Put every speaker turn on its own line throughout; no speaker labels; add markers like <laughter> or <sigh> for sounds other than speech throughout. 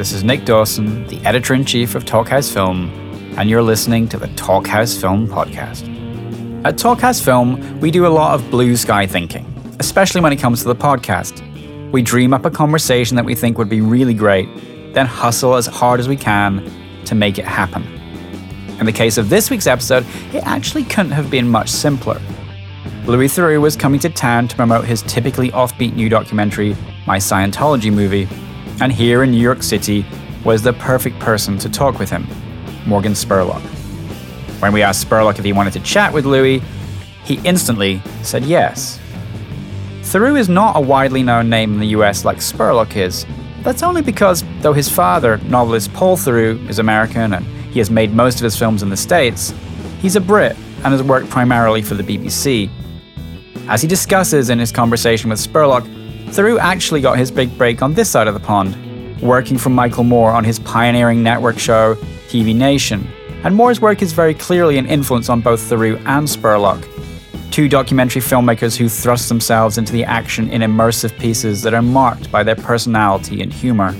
Hi, this is Nick Dawson, the editor in chief of Talkhouse Film, and you're listening to the Talkhouse Film podcast. At Talkhouse Film, we do a lot of blue sky thinking, especially when it comes to the podcast. We dream up a conversation that we think would be really great, then hustle as hard as we can to make it happen. In the case of this week's episode, it actually couldn't have been much simpler. Louis Theroux was coming to town to promote his typically offbeat new documentary, My Scientology Movie, and here in New York City was the perfect person to talk with him, Morgan Spurlock. When we asked Spurlock if he wanted to chat with Louis, he instantly said yes. Theroux is not a widely known name in the US like Spurlock is. That's only because, though his father, novelist Paul Theroux, is American and he has made most of his films in the States, he's a Brit and has worked primarily for the BBC. As he discusses in his conversation with Spurlock, Theroux actually got his big break on this side of the pond, working for Michael Moore on his pioneering network show, TV Nation. And Moore's work is very clearly an influence on both Theroux and Spurlock, two documentary filmmakers who thrust themselves into the action in immersive pieces that are marked by their personality and humor.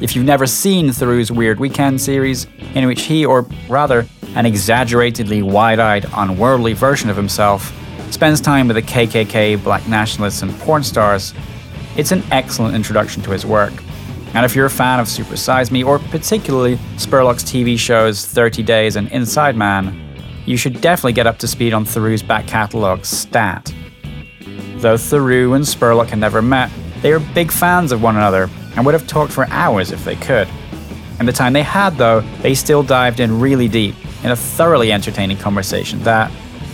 If you've never seen Theroux's Weird Weekend series, in which he, or rather, an exaggeratedly wide eyed, unworldly version of himself, spends time with the KKK, black nationalists, and porn stars, it's an excellent introduction to his work. And if you're a fan of Super Size Me, or particularly Spurlock's TV shows 30 Days and Inside Man, you should definitely get up to speed on Theroux's back catalogue, Stat. Though Theroux and Spurlock had never met, they were big fans of one another and would have talked for hours if they could. And the time they had, though, they still dived in really deep in a thoroughly entertaining conversation that,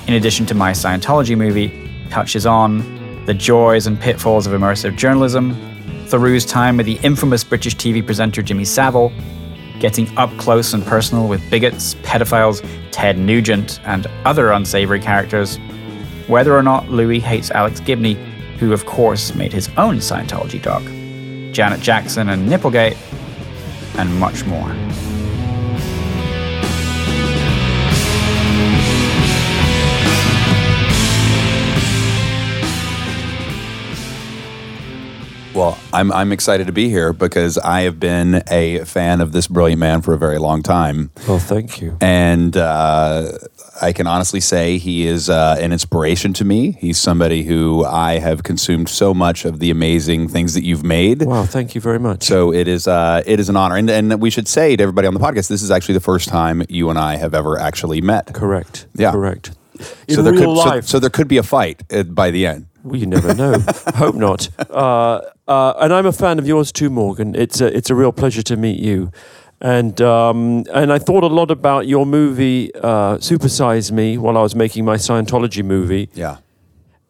in addition to my Scientology movie, touches on the joys and pitfalls of immersive journalism, Theroux's time with the infamous British TV presenter Jimmy Savile, getting up close and personal with bigots, pedophiles, Ted Nugent, and other unsavory characters, whether or not Louis hates Alex Gibney, who of course made his own Scientology doc, Janet Jackson and Nipplegate, and much more.
Well, I'm I'm excited to be here because I have been a fan of this brilliant man for a very long time,
Well, thank you.
and uh, I can honestly say he is uh, an inspiration to me. He's somebody who I have consumed so much of the amazing things that you've made.
Wow, thank you very much.
So it is uh, it is an honor, and and we should say to everybody on the podcast, this is actually the first time you and I have ever actually met.
correct.
Yeah.
Correct. <laughs> In
so there
real
could so-
life,
so, there could be a fight uh, by the end.
well, you never know. <laughs> Hope not. Uh, uh, and I'm a fan of yours too, Morgan. It's a, it's a real pleasure to meet you. And um, and I thought a lot about your movie uh, Supersize Me while I was making my Scientology movie.
Yeah.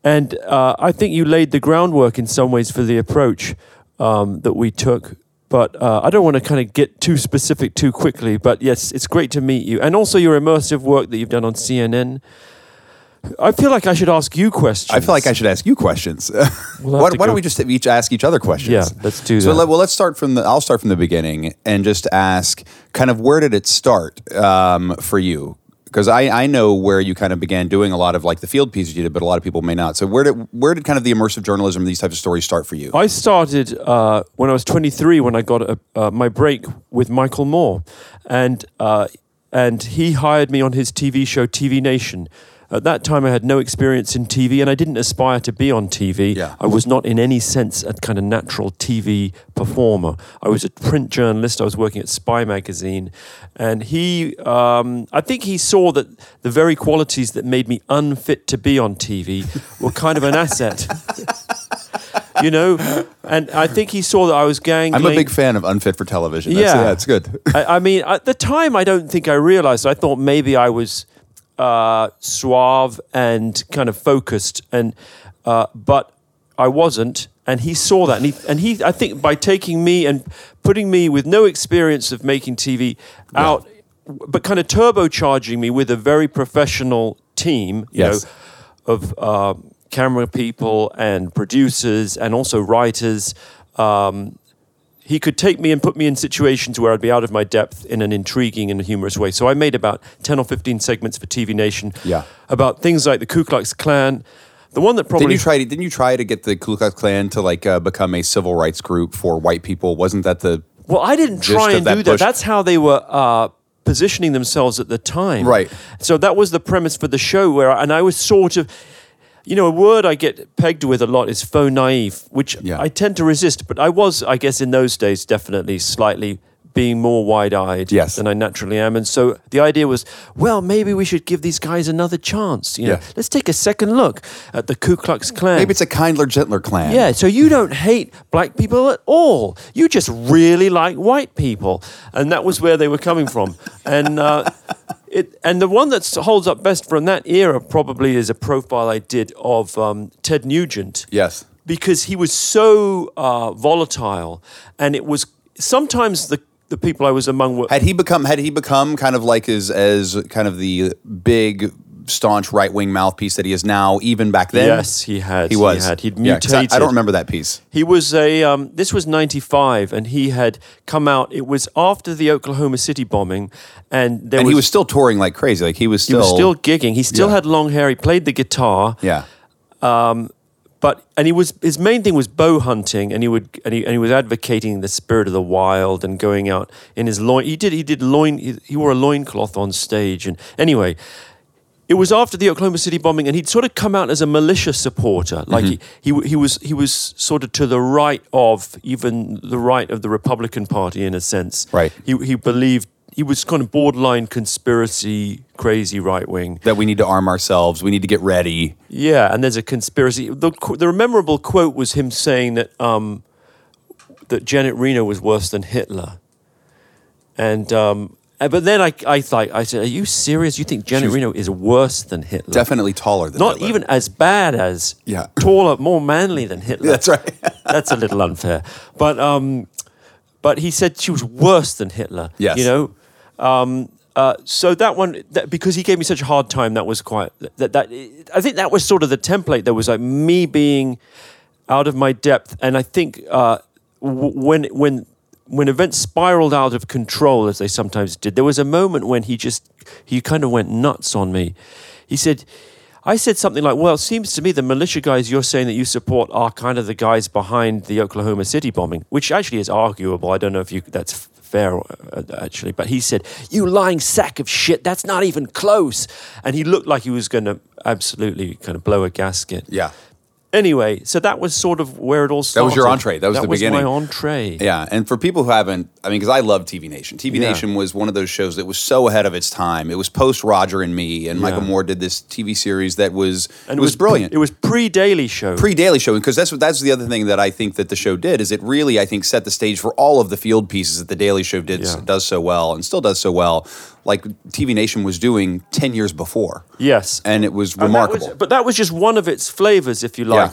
And uh, I think you laid the groundwork in some ways for the approach um, that we took. But uh, I don't want to kind of get too specific too quickly. But yes, it's great to meet you. And also your immersive work that you've done on CNN. I feel like I should ask you questions.
I feel like I should ask you questions.
We'll <laughs>
why, why don't we just each ask each other questions?
Yeah, let's do
So
that.
let, well, let's start from the. I'll start from the beginning and just ask, kind of, where did it start um, for you? Because I, I know where you kind of began doing a lot of like the field pieces you did, but a lot of people may not. So where did where did kind of the immersive journalism and these types of stories start for you?
I started uh, when I was 23 when I got a, uh, my break with Michael Moore, and uh, and he hired me on his TV show TV Nation. At that time, I had no experience in TV, and I didn't aspire to be on TV.
Yeah.
I was not in any sense a kind of natural TV performer. I was a print journalist. I was working at Spy magazine, and he, um, I think he saw that the very qualities that made me unfit to be on TV were kind of an asset. <laughs> you know, and I think he saw that I was gangling.
I'm a big fan of Unfit for Television. That's,
Yeah.
yeah, it's good.
I, I mean, at the time, I don't think I realized. I thought maybe I was uh, suave and kind of focused, and uh, but I wasn't. And he saw that, and he and he. I think by taking me and putting me with no experience of making TV out, but kind of turbocharging me with a very professional team. You
Yes.
know, of uh, camera people and producers and also writers. Um, he could take me and put me in situations where I'd be out of my depth in an intriguing and humorous way. So I made about 10 or 15 segments for TV Nation
Yeah.
about things like the Ku Klux Klan. The one that probably
Didn't you try? To, didn't you try to get the Ku Klux Klan to like uh, become a civil rights group for white people? Wasn't that the
Well, I didn't try and
that
do that.
push.
That's how they were uh, positioning themselves at the time.
Right.
So that was the premise for the show, where and I was sort of, you know, a word I get pegged with a lot is faux naive, which
Yeah.
I tend to resist. But I was, I guess, in those days, definitely slightly being more wide-eyed
Yes.
than I naturally am, and so the idea was, well, maybe we should give these guys another chance. You know,
Yeah.
let's take a second look at the Ku Klux Klan.
Maybe it's a kindler, gentler Klan.
Yeah, so you don't hate black people at all. You just really like white people, and that was where they were coming from. And uh, it, and the one that holds up best from that era probably is a profile I did of um, Ted Nugent
Yes.
because he was so uh, volatile, and it was sometimes the the people I was among were
Had he become had he become kind of like as as kind of the big staunch right wing mouthpiece that he is now, even back then?
Yes, he had.
He was.
He had. He'd
Yeah, 'cause I- I, don't remember that piece.
He was a. Um, this was '95, and he had come out. It was after the Oklahoma City bombing, and there
And
was,
he was still touring like crazy. Like he was still he
was still gigging. He still
Yeah.
had long hair. He played the guitar.
yeah.
But and he was his main thing was bow hunting, and he would and he, and he was advocating the spirit of the wild and going out in his loin. He did he did loin. He, he wore a loincloth on stage, and anyway. It was after the Oklahoma City bombing, and he'd sort of come out as a militia supporter. Like he, he, he was he was sort of to the right of even the right of the Republican Party in a sense.
Right.
He he believed he was kind of borderline conspiracy, crazy right wing.
That we need to arm ourselves. We need to get ready.
Yeah, and there's a conspiracy. The, the memorable quote was him saying that um, that Janet Reno was worse than Hitler. And um, uh, but then I I thought I said, "Are you serious? You think Janet
was-
Reno is worse than Hitler?
Definitely taller than
Not
Hitler.
even as bad as
Yeah. <laughs>
taller, more manly than Hitler.
That's right. <laughs>
That's a little unfair. But um, but he said she was worse than Hitler.
Yes.
You know. Um, uh, so that one, that, because he gave me such a hard time, that was quite that that I think that was sort of the template. There was like me being out of my depth, and I think uh, w- when when when events spiraled out of control, as they sometimes did, there was a moment when he just he kind of went nuts on me. He said. I said something like, "Well, it seems to me the militia guys you're saying that you support are kind of the guys behind the Oklahoma City bombing, which actually is arguable. I don't know if you that's fair uh, actually." But he said, "You lying sack of shit! That's not even close." And he looked like he was going to absolutely kind of blow a gasket.
Yeah.
Anyway, so that was sort of where it all started.
That was your entree. That was the beginning.
my entree.
Yeah, and for people who haven't, I mean, because I love TV Nation. TV
Yeah.
Nation was one of those shows that was so ahead of its time. It was post Roger and Me, and Michael Moore did this TV series that was
And
it was, brilliant.
It was pre Daily Show.
pre Daily Show, because that's what that's the other thing that I think that the show did is it really I think set the stage for all of the field pieces that the Daily Show did
Yeah.
does so well and still does so well, like TV Nation was doing ten years before,
yes.
and it was
And that
remarkable.
was- but that was just one of its flavors, if you like.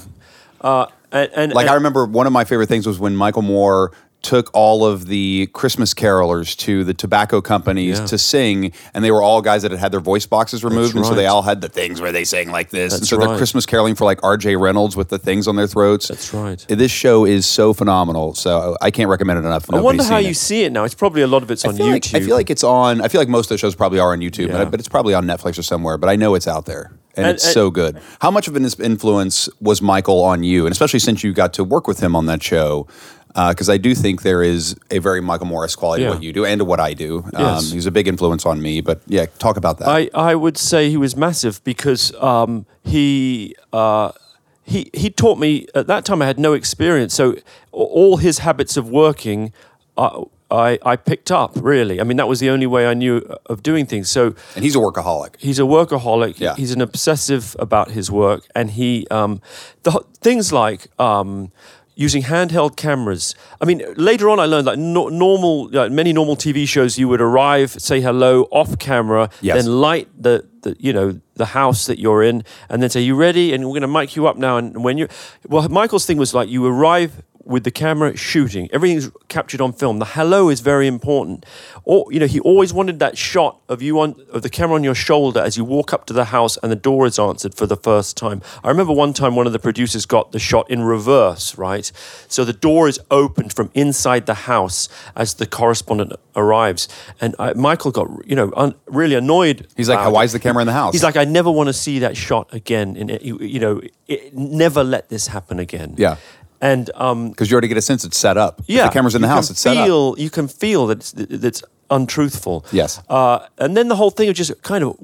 Uh, and, and
Like
and-
I remember one of my favorite things was when Michael Moore took all of the Christmas carolers to the tobacco companies
Yeah.
to sing, and they were all guys that had had their voice boxes removed, and so they all had the things where they sang like this. and
That's
so they're. Christmas caroling for like R.J. Reynolds with the things on their throats.
That's right.
This show is so phenomenal, so I can't recommend it enough.
I wonder how you
it.
see it now. It's probably a lot of it's
I
on
feel, like,
YouTube.
I feel like it's on. I feel like most of the shows probably are on YouTube,
Yeah.
but, but it's probably on Netflix or somewhere. But I know it's out there, and,
And-
it's
and-
so good. How much of an influence was Michael on you, and especially since you got to work with him on that show? Because I do think there is a very Michael Morris quality
Yeah.
to what you do and to what I do. Um,
Yes.
he's a big influence on me. But yeah, talk about that.
I, I would say he was massive because um, he uh, he he taught me at that time I had no experience, so all his habits of working. Uh, I, I picked up really. I mean, that was the only way I knew of doing things. So
and he's a workaholic.
he's a workaholic.
Yeah.
He's an obsessive about his work, and he um, the things like um, using handheld cameras. I mean, later on, I learned like no, normal, like many normal TV shows, you would arrive, say hello off camera,
Yes.
then light the, the you know the house that you're in, and then say you ready, and we're going to mic you up now. And when you, well, Michael's thing was like you arrive with the camera shooting. Everything's captured on film. The hello is very important. Or you know, he always wanted that shot of you on of the camera on your shoulder as you walk up to the house and the door is answered for the first time. I remember one time one of the producers got the shot in reverse, right? So the door is opened from inside the house as the correspondent arrives, and I, Michael got you know un, really annoyed.
He's like, why is the camera in the house?
He's like, I never want to see that shot again. In it. You, you know, it, never let this happen again.
Yeah.
And um,
Because you already get a sense it's set up. If
yeah,
the camera's in the house. It's set up.
You can feel that it's, that it's untruthful.
Yes.
Uh, and then the whole thing of just kind of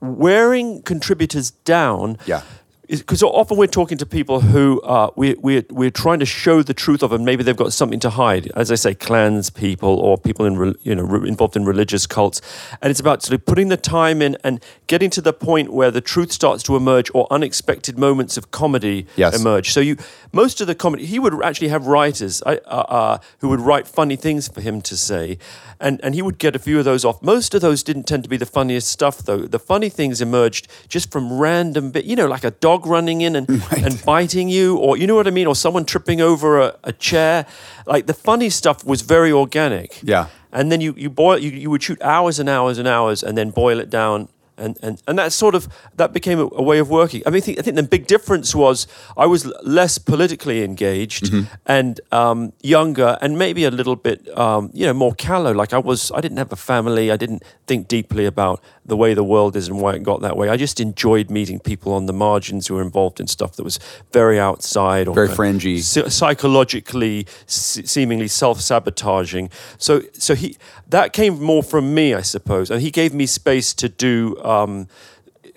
wearing contributors down.
Yeah.
Because often we're talking to people who uh, we, we're, we're trying to show the truth of, and maybe they've got something to hide. As I say, clans people or people in you know involved in religious cults, and it's about sort of putting the time in and getting to the point where the truth starts to emerge, or unexpected moments of comedy
Yes.
emerge. So you, most of the comedy, he would actually have writers uh, uh, uh, who would write funny things for him to say, and and he would get a few of those off. Most of those didn't tend to be the funniest stuff, though. The funny things emerged just from random bit, you know, like a dog running in and <laughs> and biting you, or you know what I mean, or someone tripping over a, a chair. Like the funny stuff was very organic.
Yeah.
And then you you boil you, you would shoot hours and hours and hours and then boil it down and and and that sort of that became a, a way of working. I mean, I think, I think the big difference was I was less politically engaged and um, younger and maybe a little bit um, you know more callow. Like I was, I didn't have a family. I didn't think deeply about the way the world is and why it got that way. I just enjoyed meeting people on the margins who were involved in stuff that was very outside or
Very fringy.
psychologically seemingly self-sabotaging so so he that came more from me i suppose and he gave me space to do um,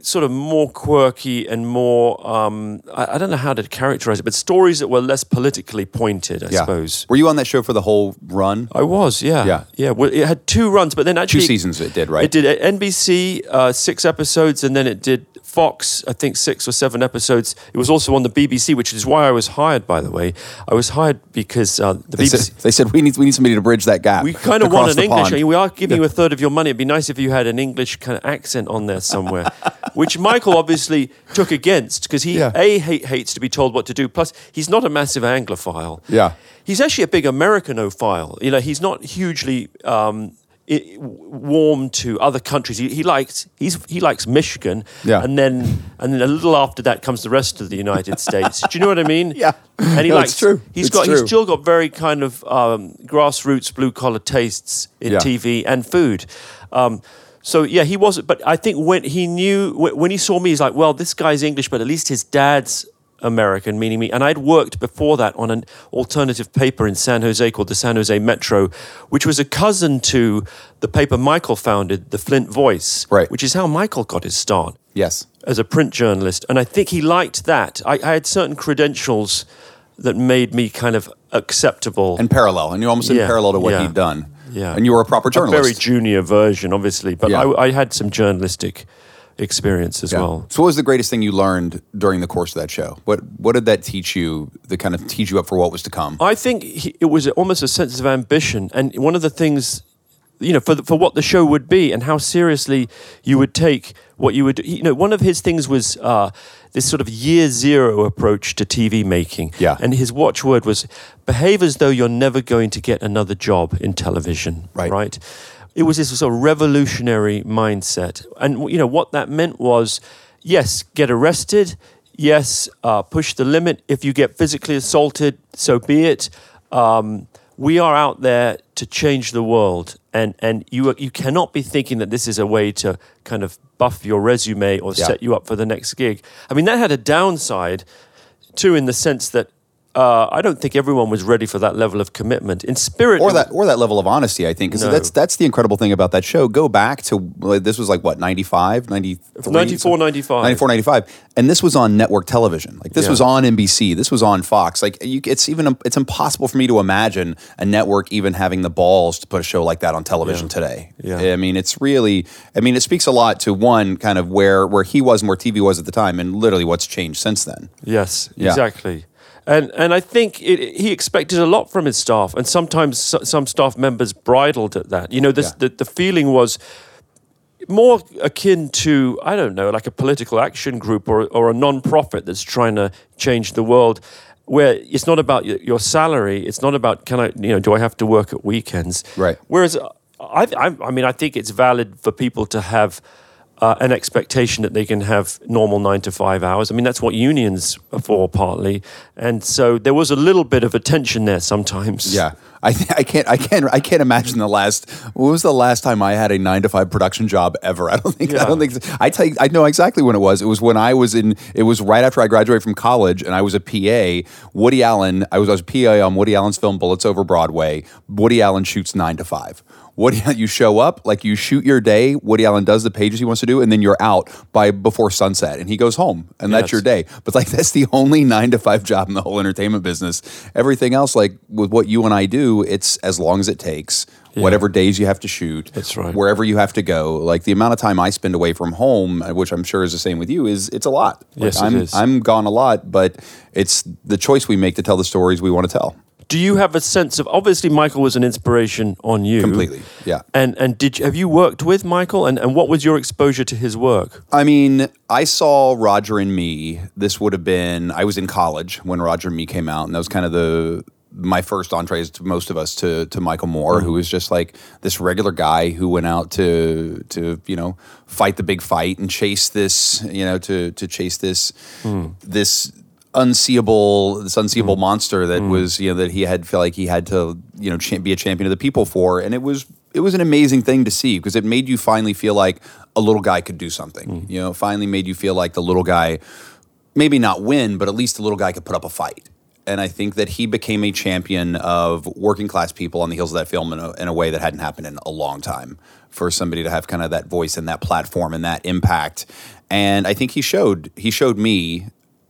sort of more quirky and more um, I, I don't know how to characterize it but stories that were less politically pointed i
Yeah.
suppose
Were you on that show for the whole run?
I was, yeah,
Yeah.
yeah. Well, it had two runs, but then actually Two
seasons it did, right?
It did NBC uh, six episodes, and then it did Fox, I think six or seven episodes. It was also on the BBC, which is why I was hired. By the way, I was hired because uh, the
They
BBC.
said, they said we need we need somebody to bridge that gap.
We kind of want an English.
pond."
We are giving you a third of your money. It'd be nice if you had an English kind of accent on there somewhere, <laughs> which Michael obviously took against because he
Yeah.
a hate, hates to be told what to do. Plus, he's not a massive Anglophile.
Yeah.
he's actually a big Americanophile. You know, he's not hugely. Um, i- warm to other countries. He, he likes he's he likes Michigan,
Yeah.
and then and then a little after that comes the rest of the United States. Do you know what I mean? <laughs>
Yeah.
and he
No,
likes
it's true.
He's
It's
got he's still got very kind of um, grassroots blue collar tastes in
Yeah.
TV and food. Um, so yeah, he wasn't. But I think when he knew when he saw me, he's like, well, this guy's English, but at least his dad's American, meaning me. And I'd worked before that on an alternative paper in San Jose called the San Jose Metro, which was a cousin to the paper Michael founded, the Flint Voice,
Right.
which is how Michael got his start
yes.
as a print journalist, and I think he liked that. I, I had certain credentials that made me kind of acceptable.
And parallel, and you're almost in parallel to what
yeah.
he'd done.
Yeah.
And you were a proper journalist.
a very junior version, obviously, but
Yeah.
I, I had some journalistic experience as
Yeah.
well.
So, what was the greatest thing you learned during the course of that show? What What did that teach you? That kind of teach you up for what was to come?
I think he, it was almost a sense of ambition, and one of the things, you know, for the, for what the show would be and how seriously you would take what you would. You know, one of his things was uh, this sort of year zero approach to TV making.
Yeah.
and his watchword was behave as though you're never going to get another job in television.
Right.
right. It was this sort of revolutionary mindset, and you know what that meant was, yes, get arrested. Yes, uh, push the limit. If you get physically assaulted, so be it. Um, we are out there to change the world, and and you you cannot be thinking that this is a way to kind of buff your resume or
Yeah.
set you up for the next gig. I mean, that had a downside too, in the sense that uh, I don't think everyone was ready for that level of commitment. In spirit,
or that or that level of honesty i think 'Cause
No.
that's that's the incredible thing about that show go back to like, this was like what 95 93
94, 95.
94 95 and this was on network television like this
Yeah.
was on nbc this was on fox like you, it's even it's impossible for me to imagine a network even having the balls to put a show like that on television today
Yeah.
i mean it's really i mean it speaks a lot to one kind of where where he was and where tv was at the time and literally what's changed since then
Yes,
Yeah.
exactly. And and I think it, he expected a lot from his staff, and sometimes some staff members bridled at that. You know, this,
Yeah.
the the feeling was more akin to I don't know, like a political action group or or a non-profit that's trying to change the world. Where it's not about your, your salary, it's not about can I, you know, do I have to work at weekends?
Right.
Whereas I, I, I mean, I think it's valid for people to have uh, an expectation that they can have normal nine to five hours. I mean, that's what unions are for partly. And so there was a little bit of a tension there sometimes.
Yeah. I, I can't I can't I can't imagine the last what was the last time I had a nine to five production job ever. I don't think I don't think. I tell you, I know exactly when it was. It was when I was in it was right after I graduated from college and I was a PA. Woody Allen I was I was a PA on Woody Allen's film Bullets Over Broadway. Woody Allen shoots nine to five. Woody you show up like you shoot your day. Woody Allen does the pages he wants to do, and then you're out by before sunset, and he goes home, and that's your day. But like that's the only nine to five job in the whole entertainment business. Everything else, like with what you and I do, it's as long as it takes. Whatever days you have to shoot,
That's right.
Wherever you have to go, like the amount of time I spend away from home, uh, which I'm sure is the same with you, is it's a lot. Like,
Yes, it
I'm
is.
I'm gone a lot, but it's the choice we make to tell the stories we want to tell.
Do you have a sense of obviously Michael was an inspiration on you
Completely, yeah.
And and did you, have you worked with Michael and and what was your exposure to his work?
I mean, I saw Roger and Me. This would have been I was in college when Roger and Me came out, and that was kind of the my first entrees to most of us to to Michael Moore, who mm-hmm. was just like this regular guy who went out to to you know fight the big fight and chase this you know to to chase this hmm. this unseeable this unseeable mm. monster that mm. was you know that he had felt like he had to you know be a champion of the people for. And it was it was an amazing thing to see because it made you finally feel like a little guy could do something mm. you know finally made you feel like the little guy maybe not win but at least the little guy could put up a fight. And I think that he became a champion of working class people on the heels of that film in a, in a way that hadn't happened in a long time for somebody to have kind of that voice and that platform and that impact. And I think he showed he showed me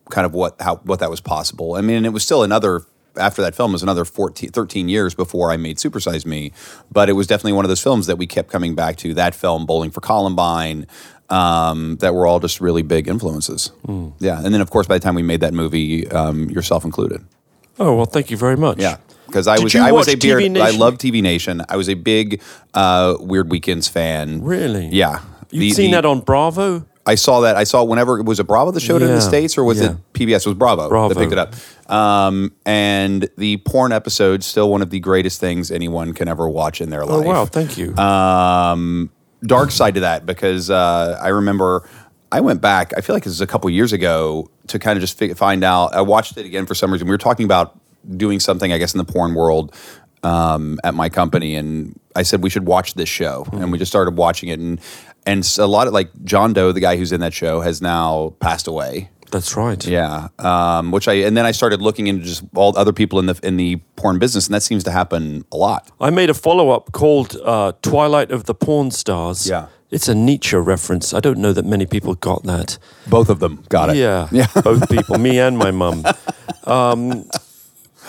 kind of what how what that was possible. I mean, it was still another after that film was another 14, 13 years before I made Supersize Me, but it was definitely one of those films that we kept coming back to. That film, Bowling for Columbine, um, that were all just really big influences. Yeah, and then of course by the time we made that movie, um, yourself included.
Oh well, thank you very much.
Yeah, because I
Did
was I was a beard. I love TV Nation. I was a big uh, Weird Weekends fan.
Really?
Yeah.
You've
The-
seen
the-
that on Bravo?
I saw that. I saw whenever it was it Bravo that showed it in the
Yeah,
states, or was
yeah.
it PBS? It was Bravo,
Bravo.
that picked it up. Um, and the porn episode still one of the greatest things anyone can ever watch in their life.
Oh wow, thank you.
Um, dark side to that because uh, I remember I went back. I feel like this was a couple years ago to kind of just fi- find out. I watched it again for some reason. We were talking about doing something, I guess, in the porn world um, at my company, and I said we should watch this show, and we just started watching it, and and a lot of like John Doe, the guy who's in that show, has now passed away.
That's right.
Yeah, um, which I and then I started looking into just all other people in the in the porn business, and that seems to happen a lot.
I made a follow up called uh, Twilight of the Porn Stars.
Yeah.
It's a Nietzsche reference. I don't know that many people got that.
Both of them got it.
Yeah,
yeah.
both people, me and my mum. <laughs>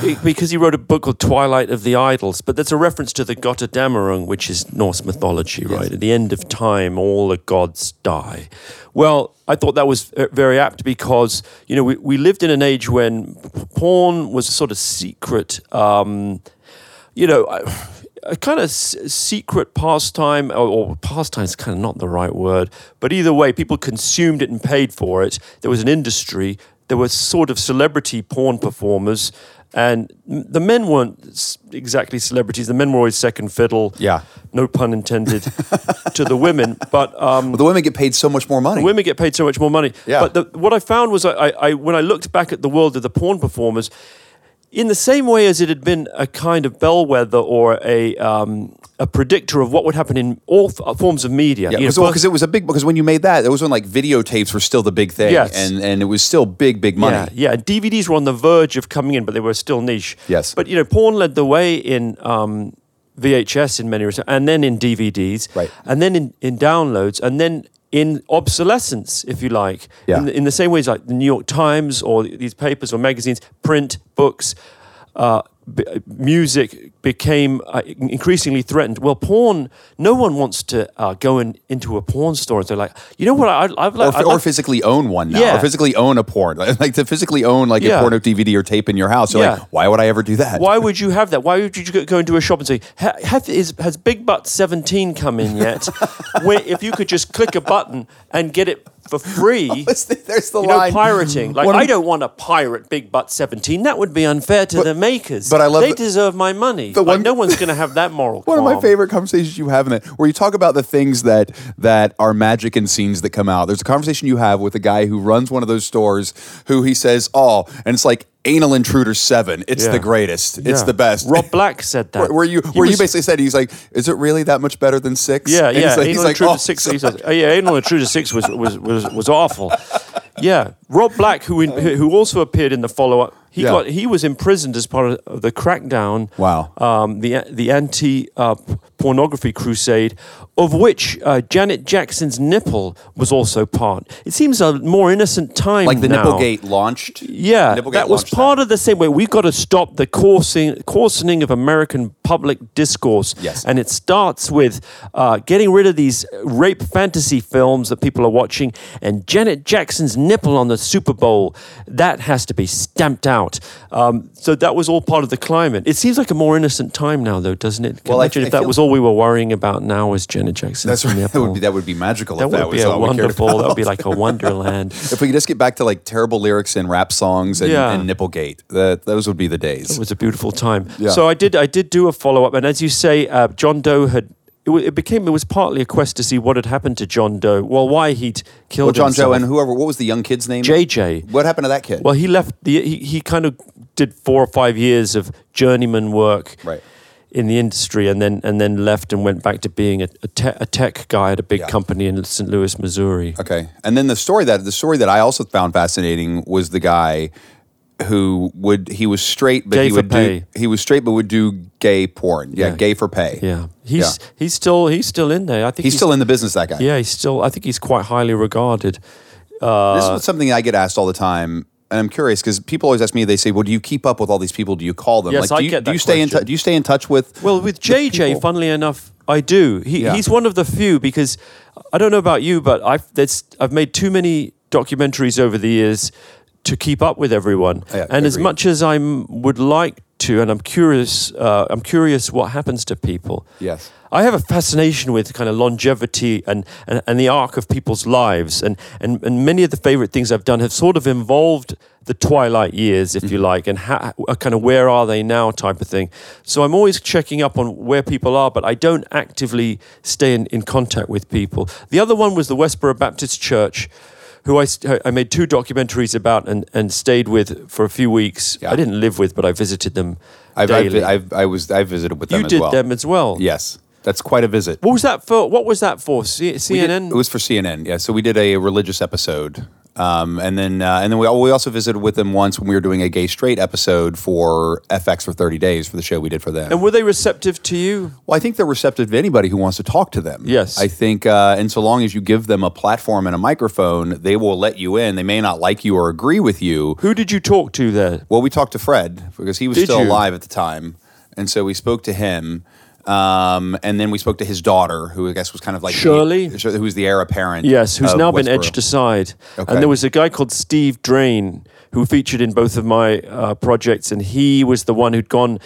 Be- because he wrote a book called Twilight of the Idols, but that's a reference to the Götterdämmerung, which is Norse mythology, right? At the end of time, all the gods die. Well, I thought that was very apt because, you know, we, we lived in an age when porn was a sort of secret, um, you know, a- a kind of s- secret pastime, or, or pastime is kind of not the right word, but either way, people consumed it and paid for it. There was an industry. There were sort of celebrity porn performers, and the men weren't exactly celebrities. The men were always second fiddle.
Yeah.
no pun intended, <laughs> to the women. But um,
But the women get paid so much more money.
women get paid so much more money.
Yeah.
But the, what I found was, I, I when I looked back at the world of the porn performers, in the same way as it had been a kind of bellwether or a um, a predictor of what would happen in all f- forms of media.
Yeah, because well, it was a big because when you made that, it was when like videotapes were still the big thing,
Yes.
and and it was still big, big money.
Yeah, yeah. DVDs were on the verge of coming in, but they were still niche.
Yes.
But you know, porn led the way in um, VHS in many respects, and then in DVDs,
Right.
and then in, in downloads, and then in obsolescence, if you like.
Yeah.
In, the- in the same ways, like the New York Times or these papers or magazines, print books. Uh, b- music became uh, increasingly threatened. Well, porn. No one wants to uh, go in, into a porn store and say, like, you know what? I, I've
Or,
like,
or
I'd like-
physically own one now,
Yeah.
or physically own a porn, <laughs> like to physically own like
Yeah.
a porno DVD or tape in your house. You're
Yeah.
like, why would I ever do that?
Why would <laughs> you have that? Why would you go- go into a shop and say, have, is, "Has Big Butt 17 come in yet?" <laughs> Where if you could just click a button and get it for free. <laughs>
There's the,
You know, pirating. Like, I don't want to pirate Big Butt 17. That would be unfair to the makers.
but I love
They
the-
deserve my money.
the
Like,
one-
no one's going to have that moral <laughs>
One of my favorite conversations you have in it, where you talk about the things that that are magic in scenes that come out. There's a conversation you have with a guy who runs one of those stores, who he says, "Oh," and it's like Anal Intruder Seven. It's
Yeah.
the greatest. It's
Yeah.
the best.
Rob Black said that.
Where, where you
He
where you
was-
basically said he's like, is it really that much better than six?
Yeah,
And
yeah.
He's like, he's
Anal
like,
Intruder
oh,
Six. He says, oh, yeah, Anal Intruder Six was was was, was awful. Yeah, Rob Black, who in, who also appeared in the follow up, he
Yeah.
got he was imprisoned as part of the crackdown.
Wow.
Um, the the anti uh, pornography crusade, of which uh, Janet Jackson's nipple was also part. It seems a more innocent time,
like the
now.
Nipplegate launched.
Yeah,
Nipplegate
that was part of the same way. We've got to stop the coursing, coarsening of American public discourse.
Yes.
And it starts with uh, getting rid of these rape fantasy films that people are watching. And Janet Jackson's nipple on the Super Bowl, that has to be stamped out. Um, so that was all part of the climate. It seems like a more innocent time now, though, doesn't it?
Well,
Imagine
I
if that was all we were worrying about now was Janet Jackson.
That's right. <laughs> That would be that would be magical
That
if that
would be
was
a
all
wonderful. That would be like a wonderland. <laughs>
If we could just get back to like terrible lyrics in rap songs and,
Yeah.
and Nipplegate, that those would be the days.
It was a beautiful time.
Yeah.
So I did I did do a follow up, and as you say, uh, John Doe had. It, it became it was partly a quest to see what had happened to John Doe. Well, why he'd killed
well, John
himself.
Joe and whoever. What was the young kid's name?
JJ.
What happened to that kid?
Well, he left. The, he he kind of did four or five years of journeyman work.
Right.
In the industry, and then and then left and went back to being a, a, te- a tech guy at a big
Yeah.
company in St. Louis, Missouri.
Okay. And then the story that the story that I also found fascinating was the guy who would he was straight but
Gay
he would
pay.
do he was straight but would do gay porn. Yeah,
Yeah.
gay for pay.
Yeah, he's
Yeah.
he's still he's still in there. I think
He's still in the business that guy.
Yeah, he's still. I think he's quite highly regarded.
Uh, this is something I get asked all the time. And I'm curious because people always ask me. They say, "Well, do you keep up with all these people? Do you call them?
Yes,
like, do
I
you,
get
do you
that
stay in touch? Do you stay in touch with?
Well, with JJ, funnily enough, I do. He,
Yeah.
He's one of the few because I don't know about you, but I've I've made too many documentaries over the years to keep up with everyone.
Yeah,
and as much as I would like to, and I'm curious, uh, I'm curious what happens to people.
Yes.
I have a fascination with kind of longevity and, and, and the arc of people's lives. And, and, and many of the favorite things I've done have sort of involved the twilight years, if
Mm-hmm.
you like, and ha- kind of where are they now type of thing. So I'm always checking up on where people are, but I don't actively stay in, in contact with people. The other one was the Westboro Baptist Church. Who I, I made two documentaries about and, and stayed with for a few weeks.
Yeah.
I didn't live with, but I visited them
I've, I've. I've, I was I visited with them
you
as
did
well.
them as well.
Yes, that's quite a visit.
What was that for? What was that for? C- CNN.
did- it was for CNN. Yeah, so we did a religious episode, um, and then uh, and then we we also visited with them once when we were doing a gay straight episode for FX for thirty days for the show we did for them.
and were they receptive to you?
well, I think they're receptive to anybody who wants to talk to them.
Yes.
I think, uh, and so long as you give them a platform and a microphone, they will let you in. They may not like you or agree with you.
Who did you talk to there?
Well, we talked to Fred because he was
Did
still
you?
alive at the time, and so we spoke to him. Um, and then we spoke to his daughter, who I guess was kind of like
Shirley?
the, who's the heir apparent.
Yes, who's now been
Westboro.
edged aside.
Okay.
And there was a guy called Steve Drain who featured in both of my uh, projects, and he was the one who'd gone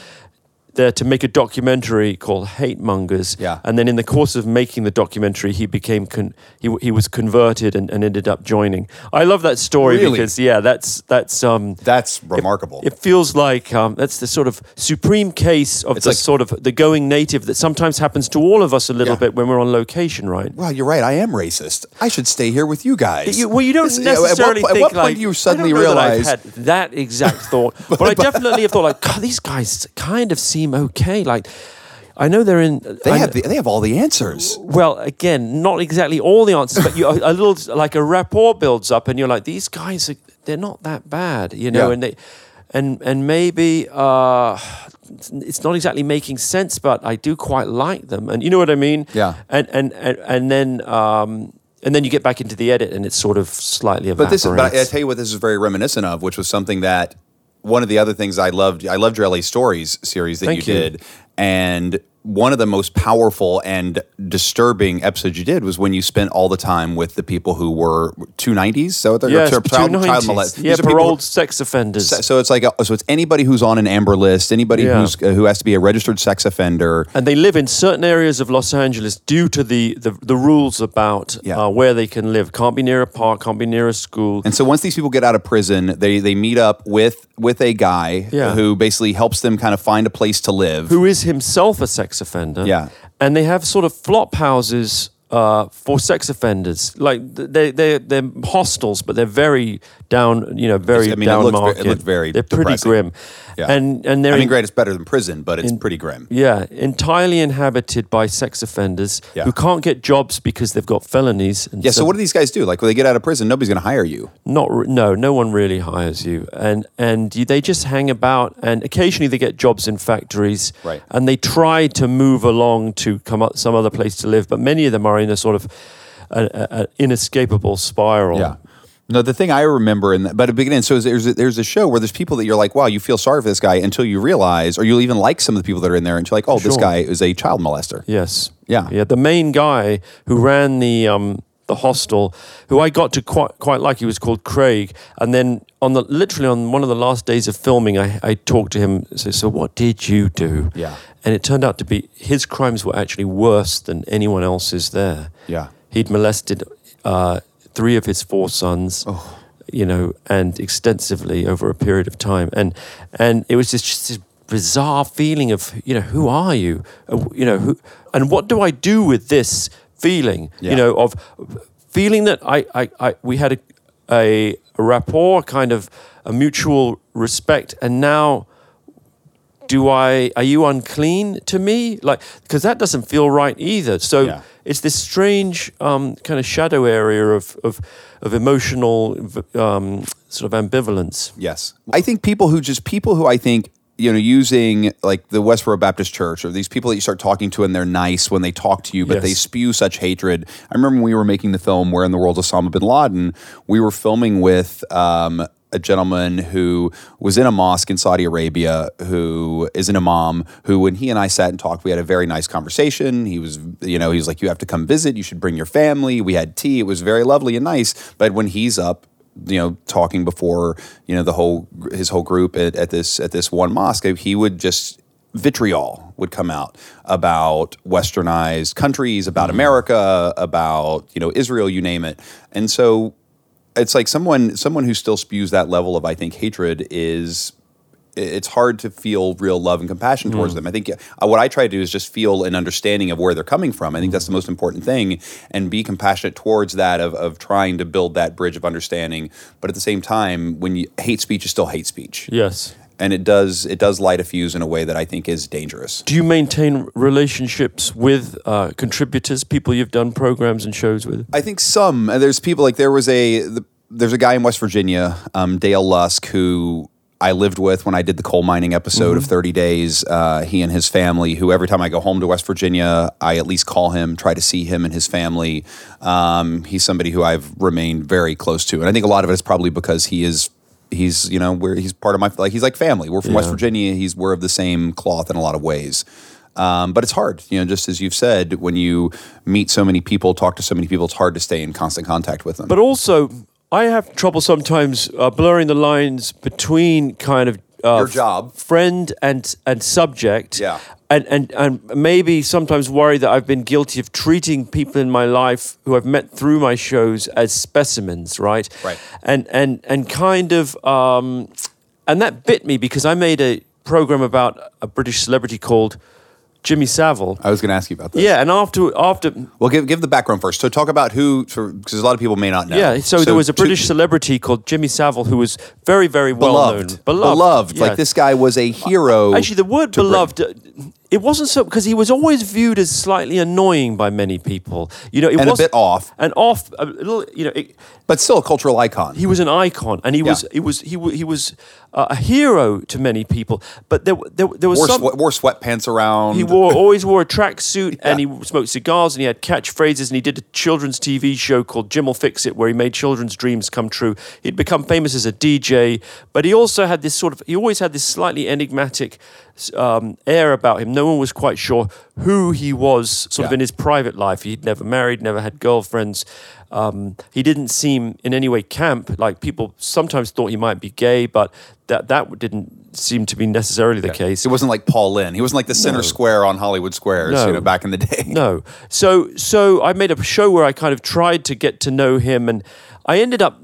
there to make a documentary called Hate Mongers.
Yeah.
And then in the course of making the documentary, he became con- he he was converted and, and ended up joining. I love that story
Really?
because yeah, that's that's um
That's remarkable.
It feels like um, that's the sort of supreme case of
It's
the
like-
sort of the going native that sometimes happens to all of us a little
Yeah.
bit when we're on location, right?
Well, you're right. I am racist. I should stay here with you guys.
You, well, you don't
yeah,
necessarily
At what,
think
at what
like
point do you suddenly
I don't know that I've
realize?
had that exact thought, <laughs> but, I definitely have thought like, God, these guys kind of seem okay. Like, I know they're in.
they
I
have the, they have all the answers.
well, again, not exactly all the answers, but you a little like a rapport builds up, and you're like, these guys are they're not that bad, you know,
Yeah.
and they. And, and maybe uh, it's not exactly making sense, but I do quite like them, and you know what I mean.
Yeah.
And and and, and then um, and then you get back into the edit, and it's sort of slightly
But this is, but I, I tell you what, this is very reminiscent of, which was something that one of the other things I loved. I loved your LA Stories series that you
you.
did, and one of the most powerful and disturbing episodes you did was when you spent all the time with the people who were two nineties. So they're
yes,
child, child,
nineties.
molest-
Yeah, paroled sex offenders.
So it's like a, so it's anybody who's on an Amber List, anybody
Yeah.
who's uh, who has to be a registered sex offender.
and they live in certain areas of Los Angeles due to the the, the rules about
Yeah.
uh, where they can live. Can't be near a park. Can't be near a school.
And so once these people get out of prison, they they meet up with with a guy
Yeah.
who basically helps them kind of find a place to live.
who is himself a sex offender.
Yeah.
And they have sort of flop houses uh, for sex offenders. Like they they they're hostels, but they're very down. You know, very
I mean, it
down
looks ve- it looked very
They're pretty grim.
Yeah.
And and they're
I mean,
in-
great, it's better than prison, but it's pretty grim.
yeah, entirely inhabited by sex offenders
Yeah.
who can't get jobs because they've got felonies. And
Yeah. So what do these guys do? Like when they get out of prison, nobody's going to hire you.
not no no one really hires you and and you, they just hang about and occasionally they get jobs in factories
Right.
and they try to move along to come up some other place to live but many of them are in a sort of an inescapable spiral
Yeah. No, the thing I remember in the, but at the beginning, so there's a, there's a show where there's people that you're like, wow, you feel sorry for this guy until you realize, or you'll even like some of the people that are in there, and you're like, oh, this
Sure.
guy is a child molester.
yes
Yeah.
yeah the main guy who ran the um the hostel who I got to quite quite like he was called Craig and then on the literally on one of the last days of filming I, I talked to him so so what did you do
Yeah.
and it turned out to be his crimes were actually worse than anyone else's there.
Yeah.
He'd molested uh, three of his four sons,
Oh.
you know, and extensively over a period of time. And and it was just, just this bizarre feeling of, you know, who are you? Uh, You know, who and what do I do with this feeling?
Yeah.
You know, of feeling that I, I, I we had a, a, a rapport, kind of a mutual respect, and now do I are you unclean to me like because that doesn't feel right either so
Yeah.
It's this strange um, kind of shadow area of of, of emotional um, sort of ambivalence
Yes. I think people who just people who I think you know using like the Westboro Baptist Church or these people that you start talking to and they're nice when they talk to you but they spew such hatred. I remember when we were making the film Where in the World is Osama bin Laden, we were filming with um, a gentleman who was in a mosque in Saudi Arabia who is an imam who when he and I sat and talked we had a very nice conversation. He was you know he was like you have to come visit. You should bring your family. We had tea. It was very lovely and nice. But when he's up you know talking before you know the whole his whole group at, at this at this one mosque he would just vitriol would come out about westernized countries about mm-hmm. america about you know israel you name it. And so it's like someone someone who still spews that level of i think hatred is it's hard to feel real love and compassion towards them. I think uh, what I try to do is just feel an understanding of where they're coming from. I think that's the most important thing, and be compassionate towards that of, of trying to build that bridge of understanding. But at the same time, when you hate speech is still hate speech,
yes
and it does it does light a fuse in a way that I think is dangerous.
do you maintain relationships with uh, contributors people you've done programs and shows with
I think some. There's people like there was a the, there's a guy in West Virginia, um, Dale Lusk, who I lived with when I did the coal mining episode of 30 Days. Uh, he and his family, who every time I go home to West Virginia, I at least call him, try to see him and his family. Um, he's somebody who I've remained very close to, and I think a lot of it is probably because he is. He's you know where he's part of my like he's like family. We're from West Virginia. He's we're of the same cloth in a lot of ways. Um, but it's hard, you know, just as you've said, when you meet so many people, talk to so many people, it's hard to stay in constant contact with them.
But also, I have trouble sometimes uh, blurring the lines between kind of uh,
Your job.
friend and and subject.
Yeah.
And, and and maybe sometimes worry that I've been guilty of treating people in my life who I've met through my shows as specimens, right?
Right.
And and and kind of um, and that bit me because I made a program about a British celebrity called Jimmy Savile.
I was going to ask you about this.
Yeah, and after after
Well, give give the background first. So talk about who, because a lot of people may not know.
Yeah, so, there was a
to-
British celebrity called Jimmy Savile who was very, very well
beloved,
known.
beloved.
yeah.
Like this guy was a hero.
Actually, the word
to Britain.
It wasn't so because he was always viewed as slightly annoying by many people. You know, it
And a bit off.
and off a little. You know, it,
but still a cultural icon.
he was an icon, and he was
Yeah.
he was he he was uh, a hero to many people. But there there, there was
wore,
some.
swe- wore sweatpants around.
He wore <laughs> always wore a tracksuit and he smoked cigars and he had catchphrases and he did a children's TV show called Jim'll Fix It where he made children's dreams come true. He'd become famous as a DJ, but he also had this sort of he always had this slightly enigmatic um, air about him. No one was quite sure who he was, sort of in his private life. He'd never married, never had girlfriends. Um, he didn't seem in any way camp. Like people sometimes thought he might be gay, but that that didn't seem to be necessarily the case.
It wasn't like Paul Lynde. He wasn't like the center square on Hollywood Squares,
No.
you know, back in the day.
No. So so I made a show where I kind of tried to get to know him and I ended up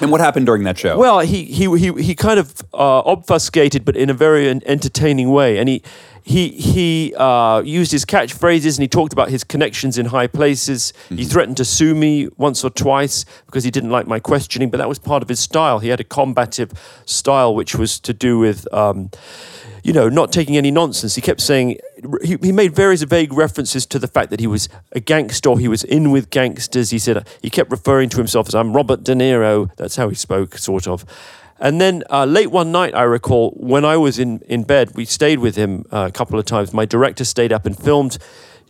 And what happened during that show?
well he he he, he kind of uh, obfuscated but in a very entertaining way and he he he uh, used his catchphrases and he talked about his connections in high places. He threatened to sue me once or twice because he didn't like my questioning, but that was part of his style. He had a combative style, which was to do with. Um, you know, not taking any nonsense. He kept saying, he, he made various vague references to the fact that he was a gangster, he was in with gangsters. He said, he kept referring to himself as, I'm Robert De Niro. That's how he spoke, sort of. And then uh, late one night, I recall, when I was in, in bed, we stayed with him uh, a couple of times. My director stayed up and filmed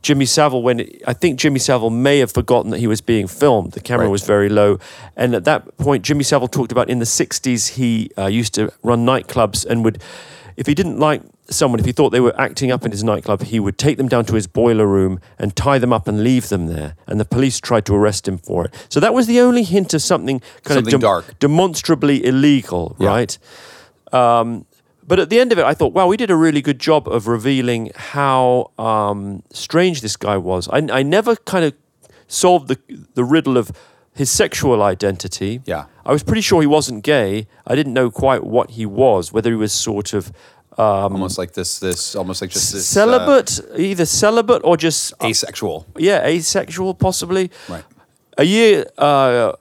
Jimmy Savile when I think Jimmy Savile may have forgotten that he was being filmed. The camera
Right.
was very low. And at that point, Jimmy Savile talked about in the 60s, he uh, used to run nightclubs and would, if he didn't like someone, if he thought they were acting up in his nightclub, he would take them down to his boiler room and tie them up and leave them there. And the police tried to arrest him for it. So that was the only hint of something kind
Something
of
dark.
demonstrably illegal,
Yeah.
right? Um, but at the end of it, I thought, wow, we did a really good job of revealing how um, strange this guy was. I, I never kind of solved the the riddle of his sexual identity.
Yeah.
I was pretty sure he wasn't gay. I didn't know quite what he was, whether he was sort of
almost like this, this, almost like just this uh,
celibate, either celibate or just
asexual.
yeah, asexual, possibly.
Right.
A year. Uh,